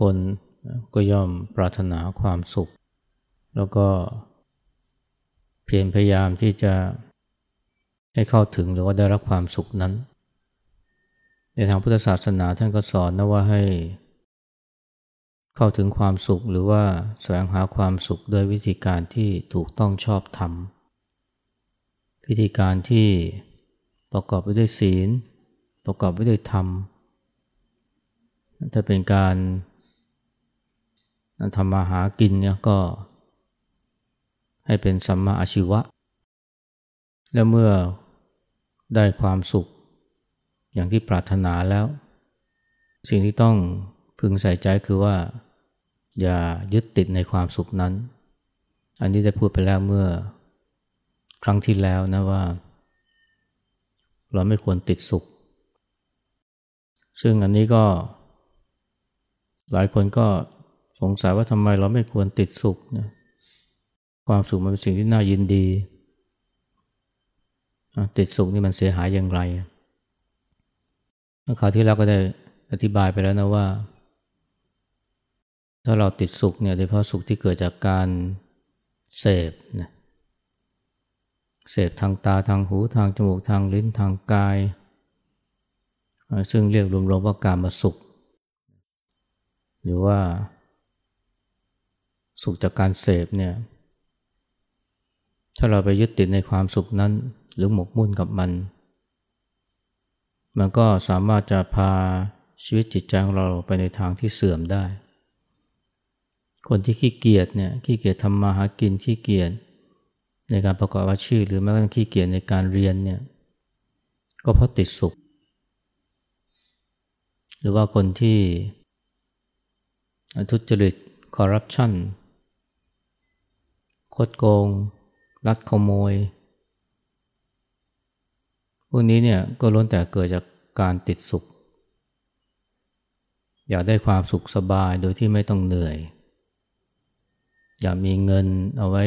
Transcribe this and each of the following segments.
คนก็ย่อมปรารถนาความสุข แล้วก็เพียรพยายามที่จะให้เข้าถึงหรือว่าได้รับความสุขนั้น ในทางพุทธศาสนาท่านก็สอนนะว่าให้ เข้าถึงความสุขหรือว่าแสวงหาความสุขโดยวิธีการที่ถูกต้องชอบธรรมวิธีการที่ประกอบไปด้วยศีล ประกอบไปด้วยธรรมถ้าเป็นการ ทำมาหากินเนี่ยก็ ให้เป็นสัมมาอาชีวะ และเมื่อได้ความสุข อย่างที่ปรารถนาแล้ว สิ่งที่ต้องพึงใส่ใจคือว่า อย่ายึดติดในความสุขนั้น อันนี้ได้พูดไปแล้วเมื่อ ครั้งที่แล้วนะว่า เราไม่ควรติดสุข ซึ่งอันนี้ก็ หลายคนก็ งสัยว่าทำไมเราไม่ควรติดสุขนะความสุขมันเป็นสิ่งที่น่ายินดีติดสุขนี่มันเสียหายอย่างไรคราวที่แล้วก็ได้อธิบายไปแล้วนะว่า ถ้าเราติดสุขเนี่ยโดยเฉพาะสุขที่เกิดจากการเสพนะเสพทางตาทางหูทางจมูกทางลิ้นทางกาย ซึ่งเรียกรวมๆว่าการมาสุข หรือว่า สุขจากการเสพเนี่ย ถ้าเราไปยึดติดในความสุขนั้น หรือหมกมุ่นกับมัน มันก็สามารถจะพาชีวิตจิตใจของเราไปในทางที่เสื่อมได้ คนที่ขี้เกียจเนี่ยขี้เกียจทำมาหากินขี้เกียจในการประกอบอาชีพหรือแม้กระทั่งขี้เกียจในการเรียนเนี่ยก็เพราะติดสุข หรือว่าคนที่ทุจริตคอร์รัปชัน คดโกง ลักขโมย พวกนี้เนี่ยก็ล้วนแต่เกิดจากการติดสุข อยากได้ความสุขสบายโดยที่ไม่ต้องเหนื่อย อยากมีเงินเอาไว้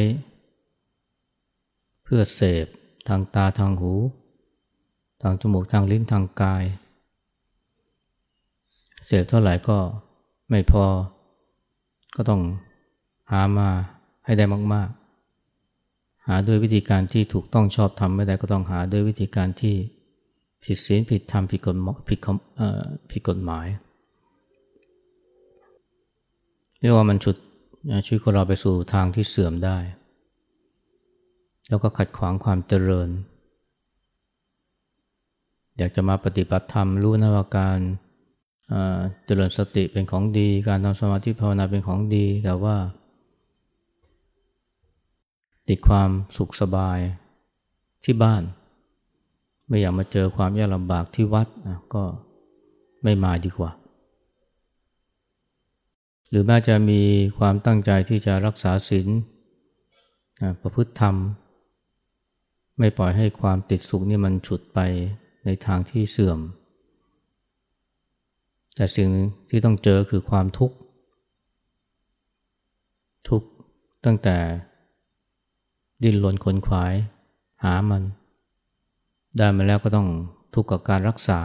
เพื่อเสพทางตาทางหู ทางจมูกทางลิ้นทางกาย เสพเท่าไหร่ก็ไม่พอก็ต้องหามา ให้ได้มาก ๆ หาด้วยวิธีการที่ถูกต้องชอบทำไม่ได้ก็ต้องหาด้วยวิธีการที่ผิดศีลผิดธรรมผิดกฎผิดผิดกฎหมายเรียกว่ามันชุดช่วยคนเราไปสู่ทางที่เสื่อมได้ แล้วก็ขัดขวางความเจริญ อยากจะมาปฏิบัติธรรมรู้นะว่าการเจริญสติเป็นของดี การทำสมาธิภาวนาเป็นของดี แต่ว่า ติดความสุขสบายที่บ้าน ไม่อยากมาเจอความยากลำบากที่วัดนะก็ไม่มาดีกว่า หรือแม้จะมีความตั้งใจที่จะรักษาศีลประพฤติธรรม ไม่ปล่อยให้ความติดสุขนี่มันฉุดไปในทางที่เสื่อม แต่สิ่งที่ต้องเจอคือความทุกข์ ทุกข์ตั้งแต่ ดิ้นรนขนขวาย หามัน ได้มาแล้วก็ต้องทุกข์กับการรักษา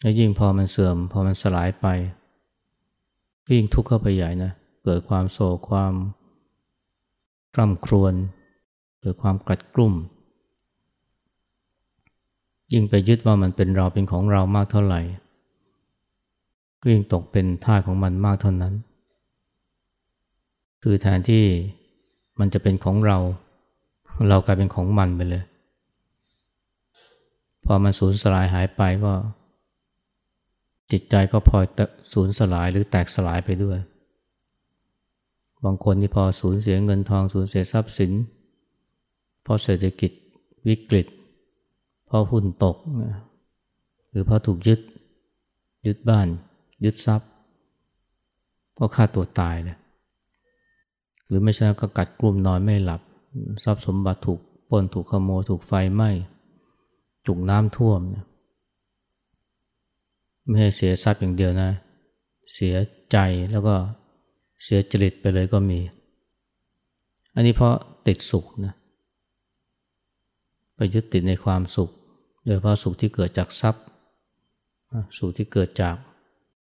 และยิ่งพอมันเสื่อม พอมันสลายไปยิ่งทุกข์เข้าไปใหญ่นะ เกิดความโศกความกร่ำครวญเกิดความกัดกลุ่ม ยิ่งไปยึดว่ามันเป็นเราเป็นของเรามากเท่าไหร่ยิ่งตกเป็นท่าของมันมากเท่านั้น คือแทนที่ มันจะเป็นของเรา เรากลายเป็นของมันไปเลย พอมันสูญสลายหายไปก็ จิตใจก็พลอยสูญสลายหรือแตกสลายไปด้วย บางคนที่พอสูญเสียเงินทองสูญเสียทรัพย์สินเพราะเศรษฐกิจวิกฤตเพราะหุ้นตก หรือเพราะถูกยึด ยึดบ้าน ยึดทรัพย์ ก็ฆ่าตัวตายเลย รือไม่ใช่ก็กัดกลุ่มนอนไม่หลับ ทรัพย์สมบัติถูกปล้นถูกขโมยถูกไฟไหม้ถูกน้ำท่วมนะไม่ให้เสียทรัพย์อย่างเดียวนะ เสียใจแล้วก็เสียจริตไปเลยก็มี อันนี้เพราะติดสุขนะไปยึดติดในความสุข โดยเพราะสุขที่เกิดจากทรัพย์ สุขที่เกิดจาก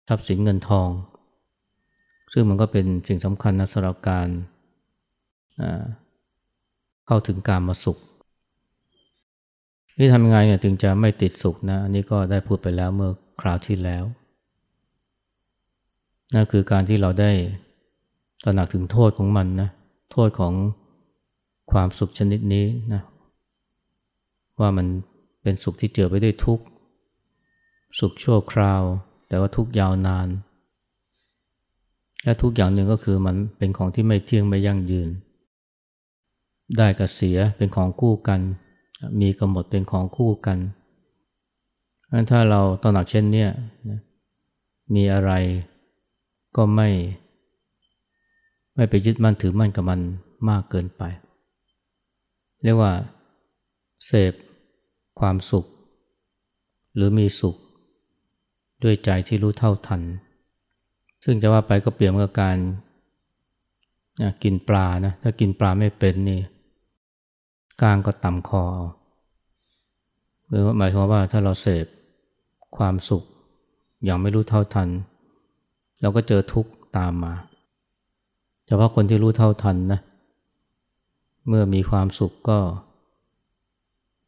ทรัพย์สินเงินทอง ซึ่งมันก็เป็นสิ่งสำคัญนะสำหรับการเข้าถึงการมาสุขที่ทำยังไงเนี่ยถึงจะไม่ติดสุขนะอันนี้ก็ได้พูดไปแล้วเมื่อคราวที่แล้วนั่นคือการที่เราได้ตระหนักถึงโทษของมันนะโทษของความสุขชนิดนี้นะว่ามันเป็นสุขที่เจือไปด้วยทุกข์ สุขชั่วคราว แต่ว่าทุกยาวนาน และทุกอย่างหนึ่งก็คือมันเป็นของที่ไม่เที่ยงไม่ยั่งยืน ได้กับเสียเป็นของคู่กัน มีกำหนดเป็นของคู่กันถ้าเราตระหนักเช่นนี้มีอะไรก็ไม่ ไม่ไปยึดมั่นถือมั่นกับมันมากเกินไป เรียกว่า เสพความสุข หรือมีสุข ด้วยใจที่รู้เท่าทัน ซึ่งจะว่าไปก็เปรียบกับการกินปลานะถ้ากินปลาไม่เป็นนี่กลางก็ต่ำคอหรือหมายความว่าถ้าเราเสพความสุข อย่างไม่รู้เท่าทัน เราก็เจอทุกข์ตามมาเฉพาะคนที่รู้เท่าทันนะเมื่อมีความสุขก็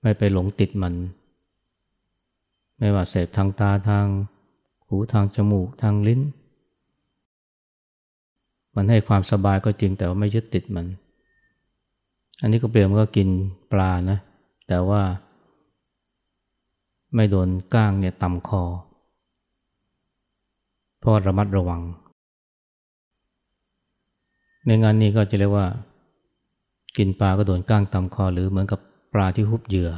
ไม่ไปหลงติดมัน ไม่ว่าเสพทางตาทางหูทางจมูกทางลิ้น มันให้ความสบายก็จริงแต่ว่าไม่ยึดติดมัน อันนี้ก็เปรียบมันก็กินปลานะ แต่ว่าไม่โดนก้างเนี่ยต่ำคอ เพราะระมัดระวัง ในงานนี้ก็จะเรียกว่า กินปลาก็โดนก้างต่ำคอ หรือเหมือนกับปลาที่ฮุบเหยื่อ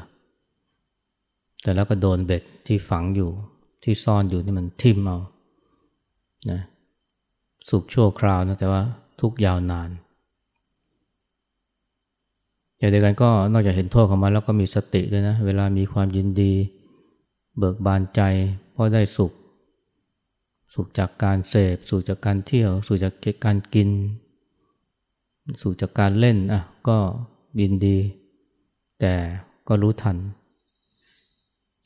แต่แล้วก็โดนเบ็ดที่ฝังอยู่ที่ซ่อนอยู่นี่มันทิ่มเอานะ สุกชั่วคราวนะแต่ว่าทุกยาวนานอย่างเดียวกันก็นอกจากเห็นโทษของมันแล้วก็มีสติด้วยนะ เวลามีความยินดี เบิกบานใจ เพราะได้สุข สุขจากการเสพสุขจากการเที่ยว สุขจากการกิน สุขจากการเล่นอะก็ยินดี แต่ก็รู้ทัน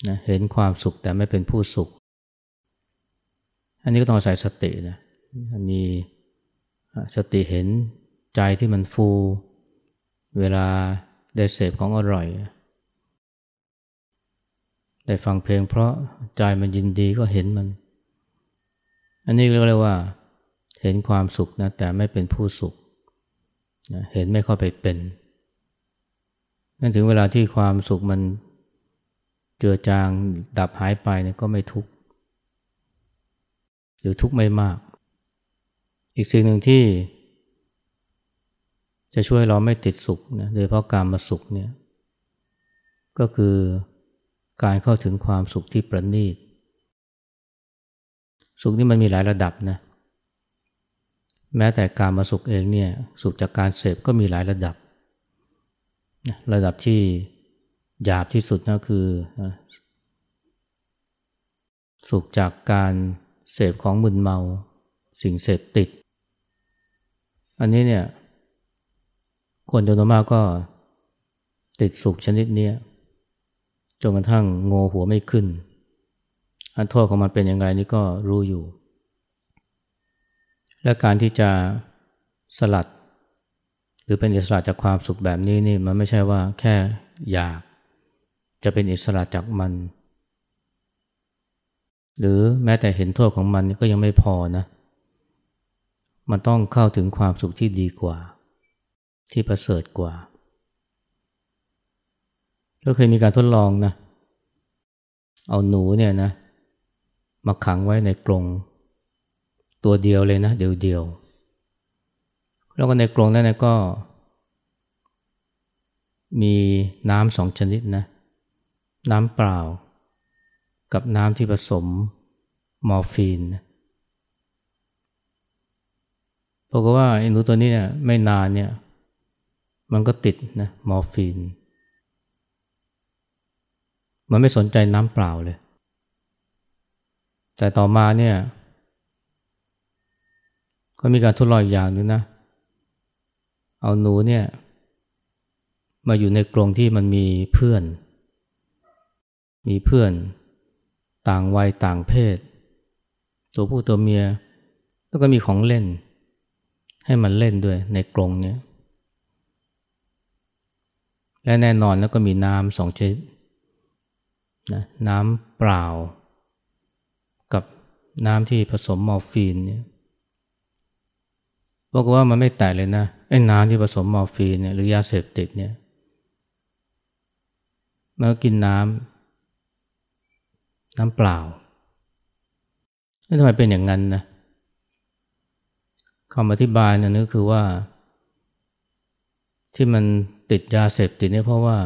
นะเห็นความสุขแต่ไม่เป็นผู้สุข อันนี้ก็ต้องใส่สตินะ มีสติเห็นใจที่มันฟู เวลาได้เสพของอร่อย ได้ฟังเพลงเพราะใจมันยินดีก็เห็นมัน อันนี้เรียกว่าเห็นความสุขนะแต่ไม่เป็นผู้สุขนะเห็นไม่เข้าไปเป็น นั่นถึงเวลาที่ความสุขมันเจือจางดับหายไปเนี่ยก็ไม่ทุกข์หรือทุกข์ไม่มาก อีกสิ่งหนึ่งที่ จะช่วยเราไม่ติดสุขนะโดยเพราะการมาสุขเนี่ยก็คือการเข้าถึงความสุขที่ประณีต สุขนี่มันมีหลายระดับนะแม้แต่การมาสุขเองเนี่ยสุขจากการเสพก็มีหลายระดับ ระดับที่หยาบที่สุดก็คือ สุขจากการเสพของมึนเมา สิ่งเสพติด อันนี้เนี่ย คนจำนวนมากก็ติดสุขชนิดนี้จนกระทั่งโงหัวไม่ขึ้น อันโทษของมันเป็นยังไงนี่ก็รู้อยู่ และการที่จะสลัด หรือเป็นอิสระจากความสุขแบบนี้นี่มันไม่ใช่ว่าแค่อยาก จะเป็นอิสระจากมัน หรือแม้แต่เห็นโทษของมันก็ยังไม่พอนะ มันต้องเข้าถึงความสุขที่ดีกว่า ที่ประเสริฐกว่า ก็เคยมีการทดลองนะ เอาหนูเนี่ยนะ มาขังไว้ในกรงตัวเดียวเลยนะ เดียวเดียวแล้วก็ในกรงนั้นก็ มีน้ำสองชนิดนะ น้ำเปล่า กับน้ำที่ผสมมอร์ฟีนเพ ราะว่าไอ้หนูตัวนี้เนี่ยไม่นานเนี่ย มันก็ติดนะมอร์ฟีน มันไม่สนใจน้ำเปล่าเลย แต่ต่อมาเนี่ย ก็มีการทดลองอย่างนึงนะ เอาหนูเนี่ย มาอยู่ในกรงที่มันมีเพื่อน มีเพื่อน ต่างวัยต่างเพศ ตัวผู้ตัวเมีย แล้วก็มีของเล่น ให้มันเล่นด้วยในกรงเนี่ยและแน่นอนแล้วก็มีน้ำสองชนิดนะน้ำเปล่า กับน้ำที่ผสมมอร์ฟีนเนี่ยบอกว่ามันไม่แตกเลยนะไอ้น้ำที่ผสมมอร์ฟีนเนี่ยหรือยาเสพติดเนี่ยมันก็กินน้ำน้ำเปล่าแล้วทำไมเป็นอย่างนั้นนะ คำอธิบายเนี่ยนึกคือว่า ที่มันติดยาเสพติดเนี่ยเพราะว่า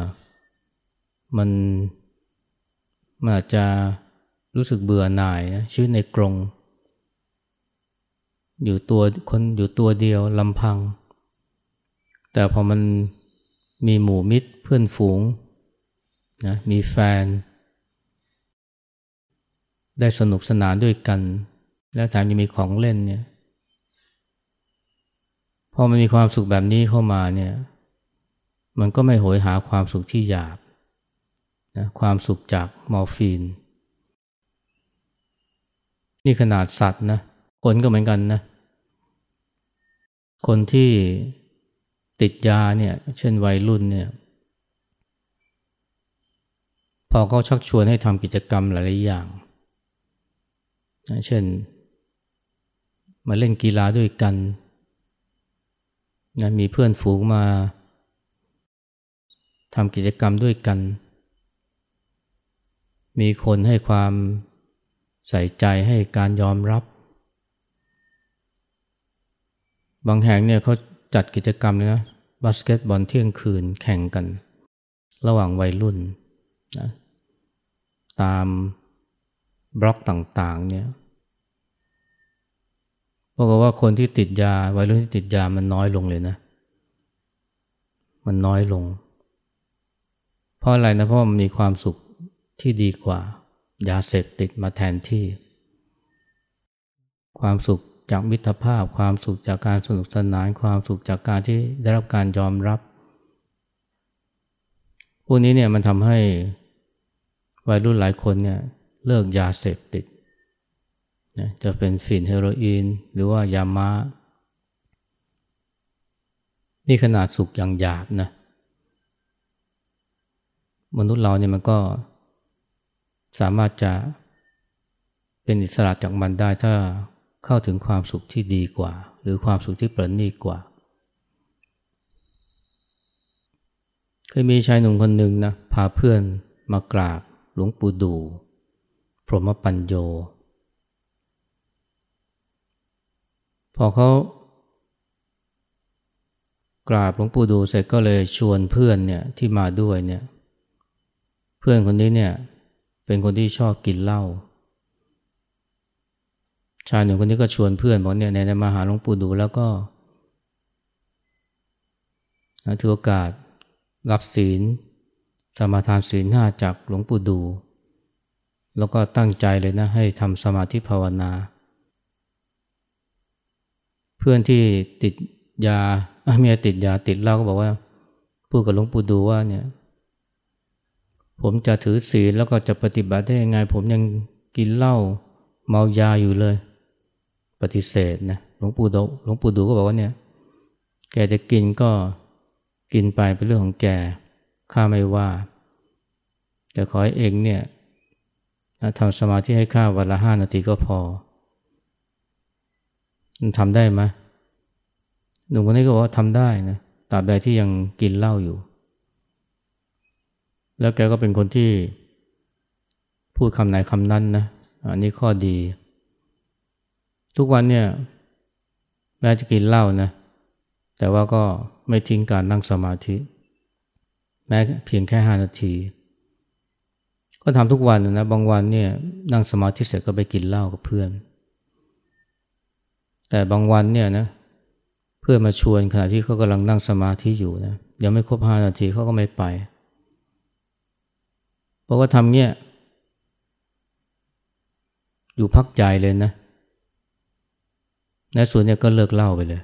มันมันอาจจะรู้สึกเบื่อหน่ายนะชีวิตในกรงอยู่ตัวคนอยู่ตัวเดียวลำพัง แต่พอมันมีหมู่มิตรเพื่อนฝูงนะมีแฟน ได้สนุกสนานด้วยกัน และแถมยังมีของเล่นเนี่ย พอมันมีความสุขแบบนี้เข้ามาเนี่ย มันก็ไม่โหยหาความสุขที่หยาบนะความสุขจากมอร์ฟีน นี่ขนาดสัตว์นะคนก็เหมือนกันนะคนที่ติดยาเนี่ย เช่นวัยรุ่นเนี่ย พอเขาชักชวนให้ทำกิจกรรมหลายๆอย่างเช่น มาเล่นกีฬาด้วยกัน นะมีเพื่อนฝูงมาทำกิจกรรมด้วยกัน มีคนให้ความใส่ใจให้การยอมรับ บางแห่งเนี่ยเขาจัดกิจกรรมเลยนะบาสเกตบอลเที่ยงคืนแข่งกัน ระหว่างวัยรุ่นนะตามบล็อกต่างๆเนี่ย บอกว่าคนที่ติดยาวัยรุ่นที่ติดยามันน้อยลงเลยนะ มันน้อยลง เพราะอะไรนะเพราะมันมีความสุขที่ดีกว่า ยาเสพติดมาแทนที่ ความสุขจากมิตรภาพ ความสุขจากการสนุกสนาน ความสุขจากการที่ได้รับการยอมรับพวกนี้เนี่ยมันทำให้วัยรุ่นหลายคนเนี่ยเลิกยาเสพติด นะจะเป็นฝิ่นเฮโรอีน หรือว่ายามานี่ขนาดสุขอย่างหยาบนะ มนุษย์เราเนี่ยมันก็สามารถจะเป็นอิสระจากมันได้ถ้าเข้าถึงความสุขที่ดีกว่า หรือความสุขที่ประณีตกว่า เคยมีชายหนุ่มคนหนึ่งนะพาเพื่อนมากราบหลวงปู่ดู พรหมปัญโย พอเขากราบหลวงปู่ดูเสร็จก็เลยชวนเพื่อนเนี่ยที่มาด้วยเนี่ยเพื่อนคนนี้เนี่ยเป็นคนที่ชอบกินเหล้าชายหนุ่มคนนี้ก็ชวนเพื่อนบอกเนี่ยในมาหาหลวงปู่ดูแล้วก็ถือโอกาสรับศีลสมาทานศีลห้าจากหลวงปู่ดู แล้วก็ตั้งใจเลยนะให้ทำสมาธิภาวนา เพื่อนที่ติดยาเมียติดยาติดเหล้าก็บอกว่าพูดกับหลวงปู่ดูว่าเนี่ย ผมจะถือศีลแล้วก็จะปฏิบัติได้ยังไง ผมยังกินเหล้าเมายาอยู่เลย ปฏิเสธนะหลวงปู่ดูหลวงปู่ดูก็บอกว่าเนี่ย แกจะกินก็กินไปเป็นเรื่องของแกข้าไม่ว่า แต่ขอให้เองเนี่ยทำสมาธิให้ข้าวันละห้านาทีก็พอ มันทำได้ไหมหนุ่มคนนี้ก็บอกว่าทำได้นะตราบใดที่ยังกินเหล้าอยู่ แล้วแกก็เป็นคนที่พูดคำไหนคำนั้นนะอันนี้ข้อดี ทุกวันเนี่ยแม้จะกินเหล้านะ แต่ว่าก็ไม่ทิ้งการนั่งสมาธิ แม้เพียงแค่ห้านาที ก็ทำทุกวันนะ บางวันเนี่ยนั่งสมาธิเสร็จก็ไปกินเหล้ากับเพื่อน แต่บางวันเนี่ยนะเพื่อนมาชวนขณะที่เขากำลังนั่งสมาธิอยู่นะยังไม่ครบห้านาทีเขาก็ไม่ไป เพราะว่าทำเนี้ยอยู่พักใจเลยนะในส่วนเนี่ยก็เลิกเล่าไปเลย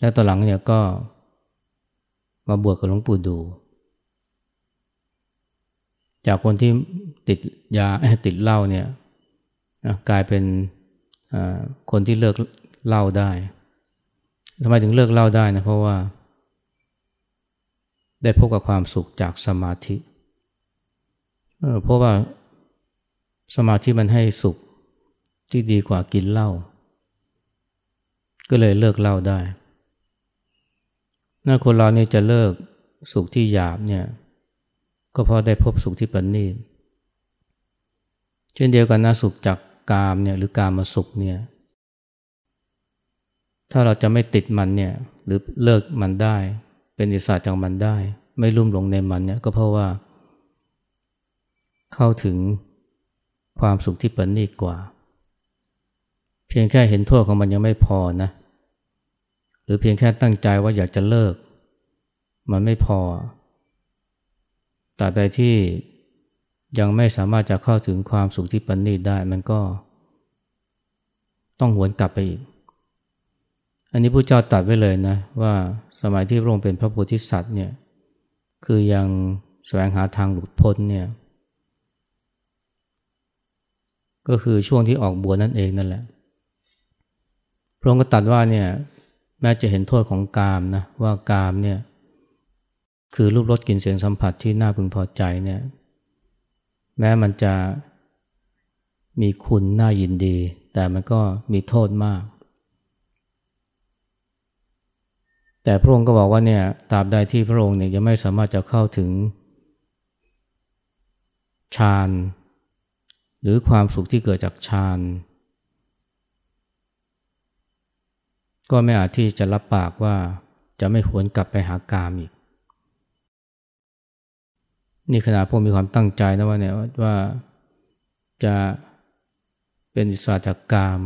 แล้วต่อหลังเนี่ยก็มาบวชกับหลวงปู่ดู จากคนที่ติดยาติดเหล้าเนี่ยกลายเป็น คนที่เลิกเล่าได้ทำไมถึงเลิกเล่าได้นะเพราะว่า ได้พบกับความสุขจากสมาธิเพราะว่าสมาธิมันให้สุขที่ดีกว่ากินเหล้าก็เลยเลิกเล่าได้ถ้าคนเราเนี่ยจะเลิกสุขที่หยาบเนี่ย ก็เพราะได้พบสุขที่ประณีตเช่นเดียวกันนะสุขจาก กามเนี่ยหรือกามมาสุขเนี่ยถ้าเราจะไม่ติดมันเนี่ยหรือเลิกมันได้ เป็นอิสระจากมันได้ ไม่ลุ่มหลงในมันเนี่ยก็เพราะว่า เข้าถึงความสุขที่ประณีตกว่า เพียงแค่เห็นโทษของมันยังไม่พอนะ หรือเพียงแค่ตั้งใจว่าอยากจะเลิก มันไม่พอตราบใดที่ ยังไม่สามารถจะเข้าถึงความสุขที่ประณีตได้ มันก็ ต้องหวนกลับไปอีก อันนี้พระเจ้าตรัสไว้เลยนะ ว่าสมัยที่พระองค์เป็นพระโพธิสัตว์เนี่ยคือยังแสวงหาทางหลุดพ้นเนี่ยก็คือช่วงที่ออกบวชนั่นเองนั่นแหละ พระองค์ก็ตรัสว่าเนี่ยแม้จะเห็นโทษของกามนะว่ากามเนี่ยคือรูปรสกลิ่นเสียงสัมผัสที่น่าพึงพอใจเนี่ย แม้มันจะมีคุณน่ายินดี แต่มันก็มีโทษมาก แต่พระองค์ก็บอกว่าเนี่ยตราบใดที่พระองค์เนี่ยยังไม่สามารถจะเข้าถึงฌานหรือความสุขที่เกิดจากฌานก็ไม่อาจที่จะรับปากว่าจะไม่หวนกลับไปหากามอีก นี่ขนาดพวกมีความตั้งใจนะว่าเนี่ยว่าจะเป็นอิสระจากกาม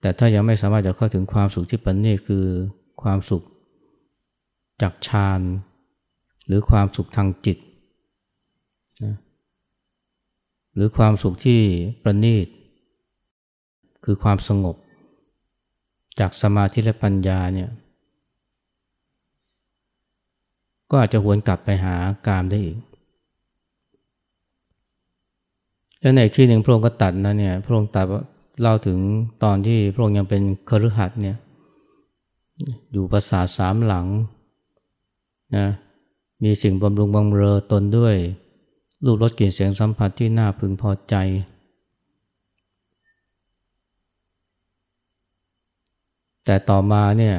แต่ถ้ายังไม่สามารถจะเข้าถึงความสุขที่ปันนี่คือความสุขจากฌานหรือความสุขทางจิตนะหรือความสุขที่ประณีต คือความสงบ จากสมาธิและปัญญาเนี่ย ก็อาจจะหวนกลับไปหากามได้อีก แล้วในที่หนึ่งพระองค์ก็ตัดนะเนี่ยพระองค์ตัดเล่าถึงตอนที่พระองค์ยังเป็นคฤหัสถ์เนี่ยอยู่ปราสาทสามหลังนะมีสิ่งบำรุงบำเรอตนด้วยรูปรสกลิ่นเสียงสัมผัสที่น่าพึงพอใจ แต่ต่อมาเนี่ย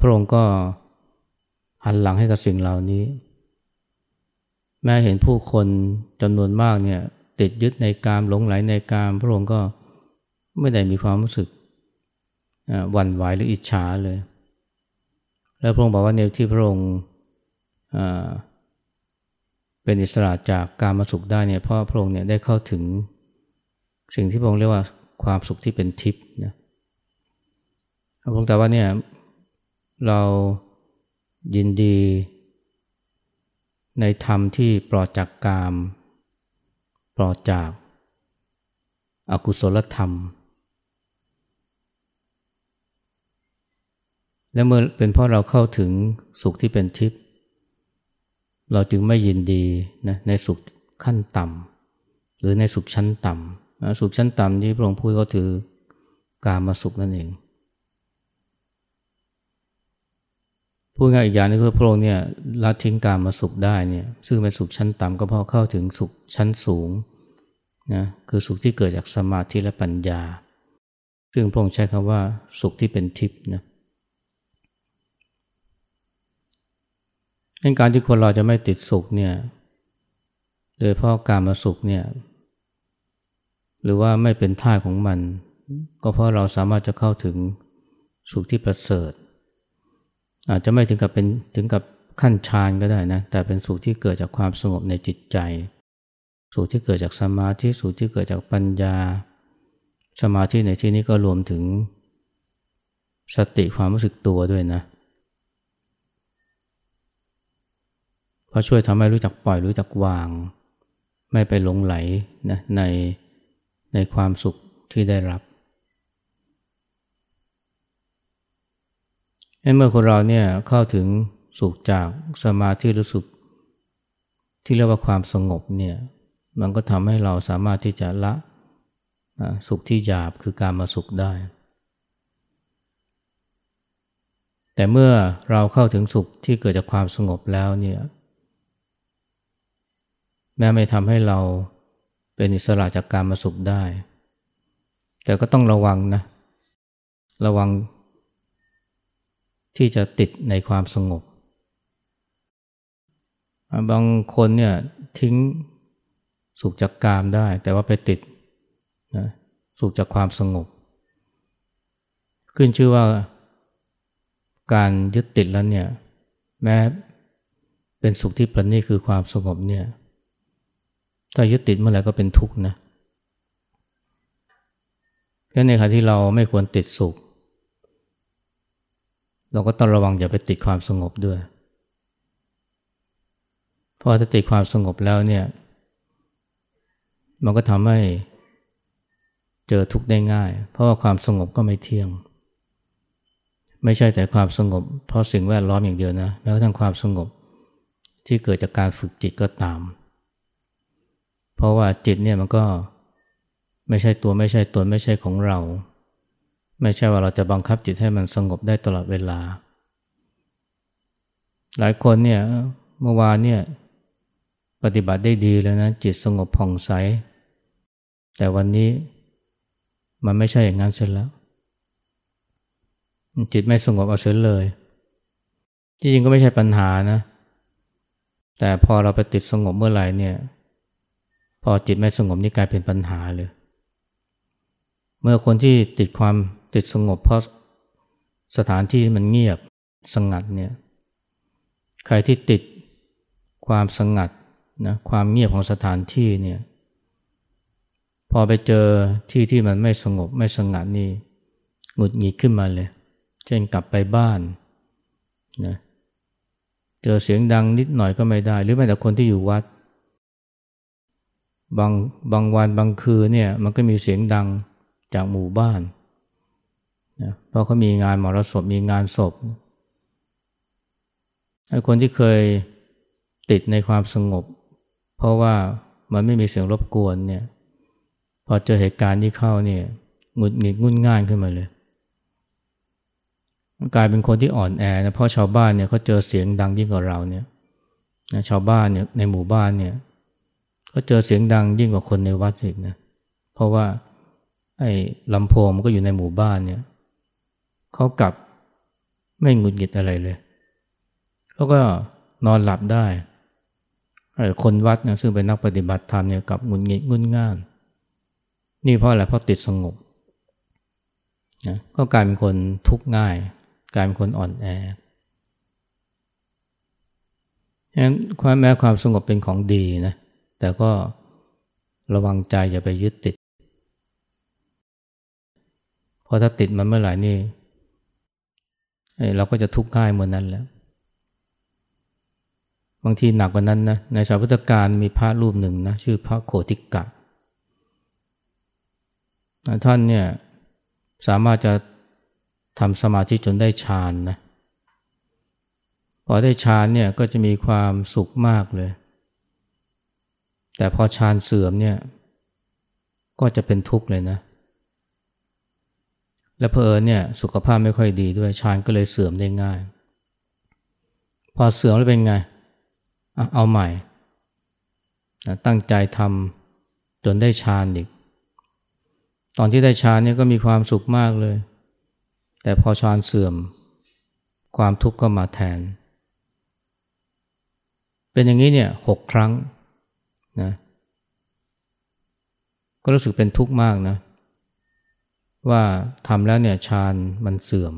พระองค์ก็ หันหลังให้กับสิ่งเหล่านี้ แม้เห็นผู้คนจำนวนมากเนี่ยติดยึดในกามหลงไหลในกามพระองค์ก็ไม่ได้มีความรู้สึกหวั่นไหวหรืออิจฉาเลย แล้วพระองค์บอกว่าเนี่ยที่พระองค์เป็นอิสระจากการมาสุขได้เนี่ยเพราะพระองค์เนี่ยได้เข้าถึงสิ่งที่พระองค์เรียกว่าความสุขที่เป็นทิพย์นะพระองค์แต่ว่าเนี่ยเรา ยินดี ในธรรมที่ปลอดจากกาม ปลอดจากอากุศลธรรม และเมื่อเป็นเพราะเราเข้าถึงสุขที่เป็นทิพย์เราจึงไม่ยินดีนะในสุขขั้นต่ำหรือในสุขชั้นต่ำสุขชั้นต่ำที่พระองค์พูดก็ถือกามาสุขนั่นเอง พูดง่ายอีกอย่างนึงคือพระองค์เนี่ยละทิ้งการมาสุขได้เนี่ยซึ่งเป็นสุขชั้นต่ำก็เพราะเข้าถึงสุขชั้นสูงนะคือสุขที่เกิดจากสมาธิและปัญญา ซึ่งพระองค์ใช้คำว่าสุขที่เป็นทิพย์นะการที่คนเราจะไม่ติดสุขเนี่ยโดยเพราะการมาสุขเนี่ยหรือว่าไม่เป็นท่าของมัน ก็เพราะเราสามารถจะเข้าถึงสุขที่ประเสริฐ อาจจะไม่ถึงกับเป็นถึงกับขั้นฌานก็ได้นะ แต่เป็นสุขที่เกิดจากความสงบในจิตใจสุขที่เกิดจากสมาธิสุขที่เกิดจากปัญญา สมาธิในที่นี้ก็รวมถึงสติความรู้สึกตัวด้วยนะเพราะช่วยทำให้รู้จักปล่อยรู้จักวาง ไม่ไปหลงไหลนะในในความสุขที่ได้รับ เมื่อคนเราเนี่ยเข้าถึงสุขจากสมาธิหรือสุขที่เรียกว่าความสงบเนี่ยมันก็ทำให้เราสามารถที่จะละสุขที่หยาบคือการมาสุขได้ แต่เมื่อเราเข้าถึงสุขที่เกิดจากความสงบแล้วเนี่ยแม้ไม่ทำให้เราเป็นอิสระจากการมาสุขได้ แต่ก็ต้องระวังนะ ระวัง ที่จะติดในความสงบ บางคนเนี่ยทิ้งสุขจากกามได้ แต่ว่าไปติดนะสุขจากความสงบ ขึ้นชื่อว่าการยึดติดแล้วเนี่ยแม้เป็นสุขที่ประณีตคือความสงบเนี่ยถ้ายึดติดเมื่อไหร่ก็เป็นทุกข์นะเพราะในขณะที่เราไม่ควรติดสุข เราก็ต้องระวังอย่าไปติดความสงบด้วย เพราะถ้าติดความสงบแล้วเนี่ย มันก็ทำให้เจอทุกข์ได้ง่าย เพราะว่าความสงบก็ไม่เที่ยง ไม่ใช่แต่ความสงบ เพราะสิ่งแวดล้อมอย่างเดียวนะแม้กระทั่งความสงบที่เกิดจากการฝึกจิตก็ตาม เพราะว่าจิตเนี่ยมันก็ไม่ใช่ตัวไม่ใช่ตนไม่ใช่ของเรา ไม่ใช่ว่าเราจะบังคับจิตให้มันสงบได้ตลอดเวลา หลายคนเนี่ยเมื่อวานเนี่ยปฏิบัติได้ดีแล้วนะจิตสงบผ่องใส แต่วันนี้มันไม่ใช่อย่างนั้นเสียแล้ว จิตไม่สงบเอาเสียเลย จริงๆก็ไม่ใช่ปัญหานะ แต่พอเราไปติดสงบเมื่อไหร่เนี่ย พอจิตไม่สงบนี่กลายเป็นปัญหาเลย เมื่อคนที่ติดความติดสงบเพราะสถานที่มันเงียบสงัดเนี่ยใครที่ติดความสงัดนะความเงียบของสถานที่เนี่ยพอไปเจอที่ที่มันไม่สงบไม่สงัดนี่หงุดหงิดขึ้นมาเลย เช่นกลับไปบ้านนะเจอเสียงดังนิดหน่อยก็ไม่ได้ หรือแม้แต่คนที่อยู่วัด บางบางวันบางคืนเนี่ยมันก็มีเสียงดัง จากหมู่บ้านนะเพราะเขามีงานมรสพมีงานศพไอ้คนที่เคยติดในความสงบ เพราะว่ามันไม่มีเสียงรบกวนเนี่ยพอเจอเหตุการณ์ที่เข้าเนี่ยหงุดหงิดงุนง่านขึ้นมาเลยกลายเป็นคนที่อ่อนแอนะเพราะชาวบ้านเนี่ยเขาเจอเสียงดังยิ่งกว่าเราเนี่ยนะชาวบ้านเนี่ยในหมู่บ้านเนี่ยเขาเจอเสียงดังยิ่งกว่าคนในวัดอีกนะเพราะว่า ไอ้ลำโพงมันก็อยู่ในหมู่บ้านเนี่ยเขากลับไม่หงุดหงิดอะไรเลยเขาก็นอนหลับได้คนวัดนะซึ่งเป็นนักปฏิบัติธรรมเนี่ยกับหงุดหงิดงุนง่าน นี่เพราะอะไรเพราะติดสงบนะก็กลายเป็นคนทุกข์ง่าย กลายเป็นคนอ่อนแอฉะนั้นความแม้ความสงบเป็นของดีนะแต่ก็ระวังใจอย่าไปยึดติด ราะถ้าติดมันเมื่อไหร่นี่เราก็จะทุกข์ง่ายเหมือนนั้นแหละ บางทีหนักกว่านั้นนะในสาวพุทธการมีพระรูปหนึ่งนะชื่อพระโคติกะ ท่านเนี่ยสามารถจะทำสมาธิจนได้ฌานนะ พอได้ฌานเนี่ยก็จะมีความสุขมากเลย แต่พอฌานเสื่อมเนี่ยก็จะเป็นทุกข์เลยนะ และเพอเนี่ยสุขภาพไม่ค่อยดีด้วยฌานก็เลยเสื่อมได้ง่าย พอเสื่อมแล้วเป็นไงเอาใหม่ ตั้งใจทำจนได้ฌานอีก ตอนที่ได้ฌานเนี่ยก็มีความสุขมากเลย แต่พอฌานเสื่อม ความทุกข์ก็มาแทน เป็นอย่างนี้เนี่ยหกครั้งนะก็รู้สึกเป็นทุกข์มากนะ ว่าทำแล้วเนี่ยฌานมันเสื่อม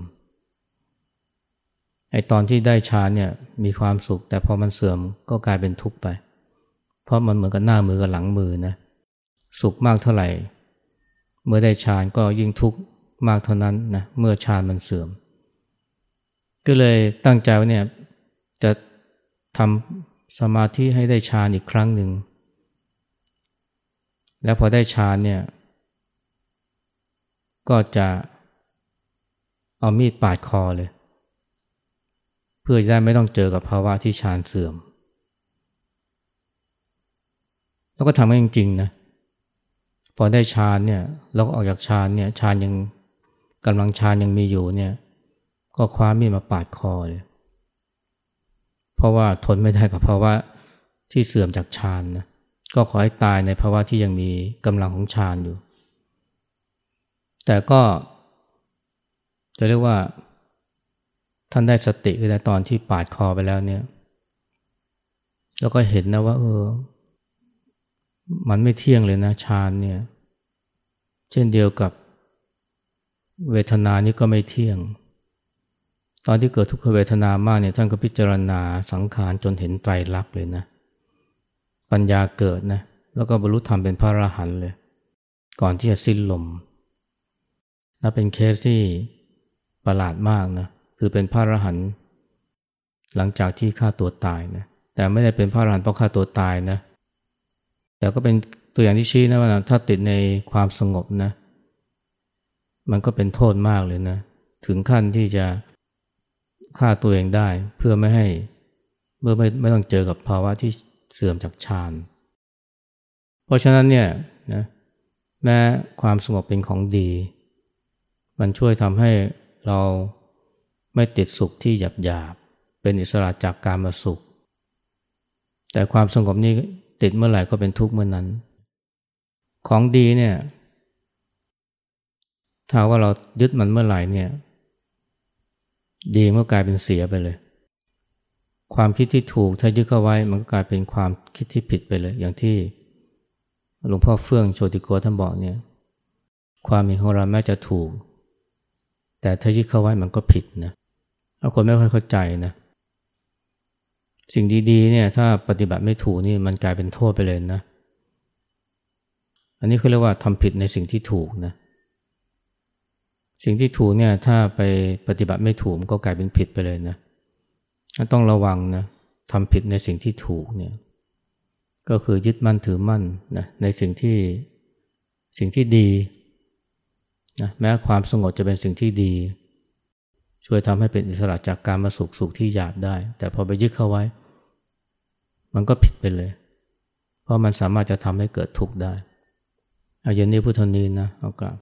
ไอตอนที่ได้ฌานเนี่ยมีความสุข แต่พอมันเสื่อมก็กลายเป็นทุกข์ไป เพราะมันเหมือนกับหน้ามือกับหลังมือนะสุขมากเท่าไหร่ เมื่อได้ฌานก็ยิ่งทุกข์มากเท่านั้นนะเมื่อฌานมันเสื่อม ก็เลยตั้งใจว่าเนี่ยจะทำสมาธิให้ได้ฌานอีกครั้งหนึ่งแล้วพอได้ฌานเนี่ย ก็จะเอามีดปาดคอเลย เพื่อจะได้ไม่ต้องเจอกับภาวะที่ฌานเสื่อม แล้วก็ทำให้จริงๆนะพอได้ฌานเนี่ยแล้วก็ออกจากฌานเนี่ยฌานยังกำลังฌานยังมีอยู่เนี่ยก็คว้ามีดมาปาดคอเลย เพราะว่าทนไม่ได้กับภาวะที่เสื่อมจากฌานนะก็ขอให้ตายในภาวะที่ยังมีกำลังของฌานอยู่ แต่ก็ จะเรียกว่า ท่านได้สติคือในตอนที่ปาดคอไปแล้วเนี่ย แล้วก็เห็นนะว่า เออ มันไม่เที่ยงเลยนะฌานเนี่ย เช่นเดียวกับเวทนานี้ก็ไม่เที่ยง ตอนที่เกิดทุกขเวทนามากเนี่ยท่านก็พิจารณาสังขารจนเห็นไตรลักษณ์เลยนะ ปัญญาเกิดนะ แล้วก็บรรลุธรรมเป็นพระอรหันต์เลย ก่อนที่จะสิ้นลม และเป็นเคสที่ประหลาดมากนะคือเป็นพระอรหันต์หลังจากที่ฆ่าตัวตายนะแต่ไม่ได้เป็นพระอรหันต์เพราะฆ่าตัวตายนะแต่ก็เป็นตัวอย่างที่ชี้นะว่าถ้าติดในความสงบนะ มันก็เป็นโทษมากเลยนะ ถึงขั้นที่จะฆ่าตัวเองได้เพื่อไม่ให้เมื่อไม่ไม่ต้องเจอกับภาวะที่เสื่อมจากฌานเพราะฉะนั้นเนี่ยนะแม้ความสงบเป็นของดี มันช่วยทำให้เราไม่ติดสุขที่หยาบหยาบเป็นอิสระจากการมาสุข แต่ความสงบนี้ติดเมื่อไหร่ก็เป็นทุกข์เมื่อนนั้น ของดีเนี่ยถ้าว่าเรายึดมันเมื่อไหร่เนี่ย ดีเมื่อกลายเป็นเสียไปเลย ความคิดที่ถูกถ้ายึดเข้าไว้มันก็กลายเป็นความคิดที่ผิดไปเลย อย่างที่หลวงพ่อเฟื่องโชติโกท่านบอกเนี่ย ความเห็นของเราแม้จะถูก แต่ถ้ายึดเข้าไว้มันก็ผิดนะเอาคนไม่ค่อยเข้าใจนะ สิ่งดีๆเนี่ยถ้าปฏิบัติไม่ถูกนี่มันกลายเป็นโทษไปเลยนะ อันนี้เขาเรียกว่าทำผิดในสิ่งที่ถูกนะ สิ่งที่ถูกเนี่ยถ้าไปปฏิบัติไม่ถูกมันก็กลายเป็นผิดไปเลยนะต้องระวังนะทำผิดในสิ่งที่ถูกเนี่ยก็คือยึดมั่นถือมั่นนะในสิ่งที่สิ่งที่ดี นะแม้ความสงบจะเป็นสิ่งที่ดี ช่วยทำให้เป็นอิสระจากการมาสุขสุขที่หยาบได้ แต่พอไปยึดเข้าไว้ มันก็ผิดไปเลย เพราะมันสามารถจะทำให้เกิดทุกข์ได้ เอาเย็นนี้พุทธนีนะเอากราบ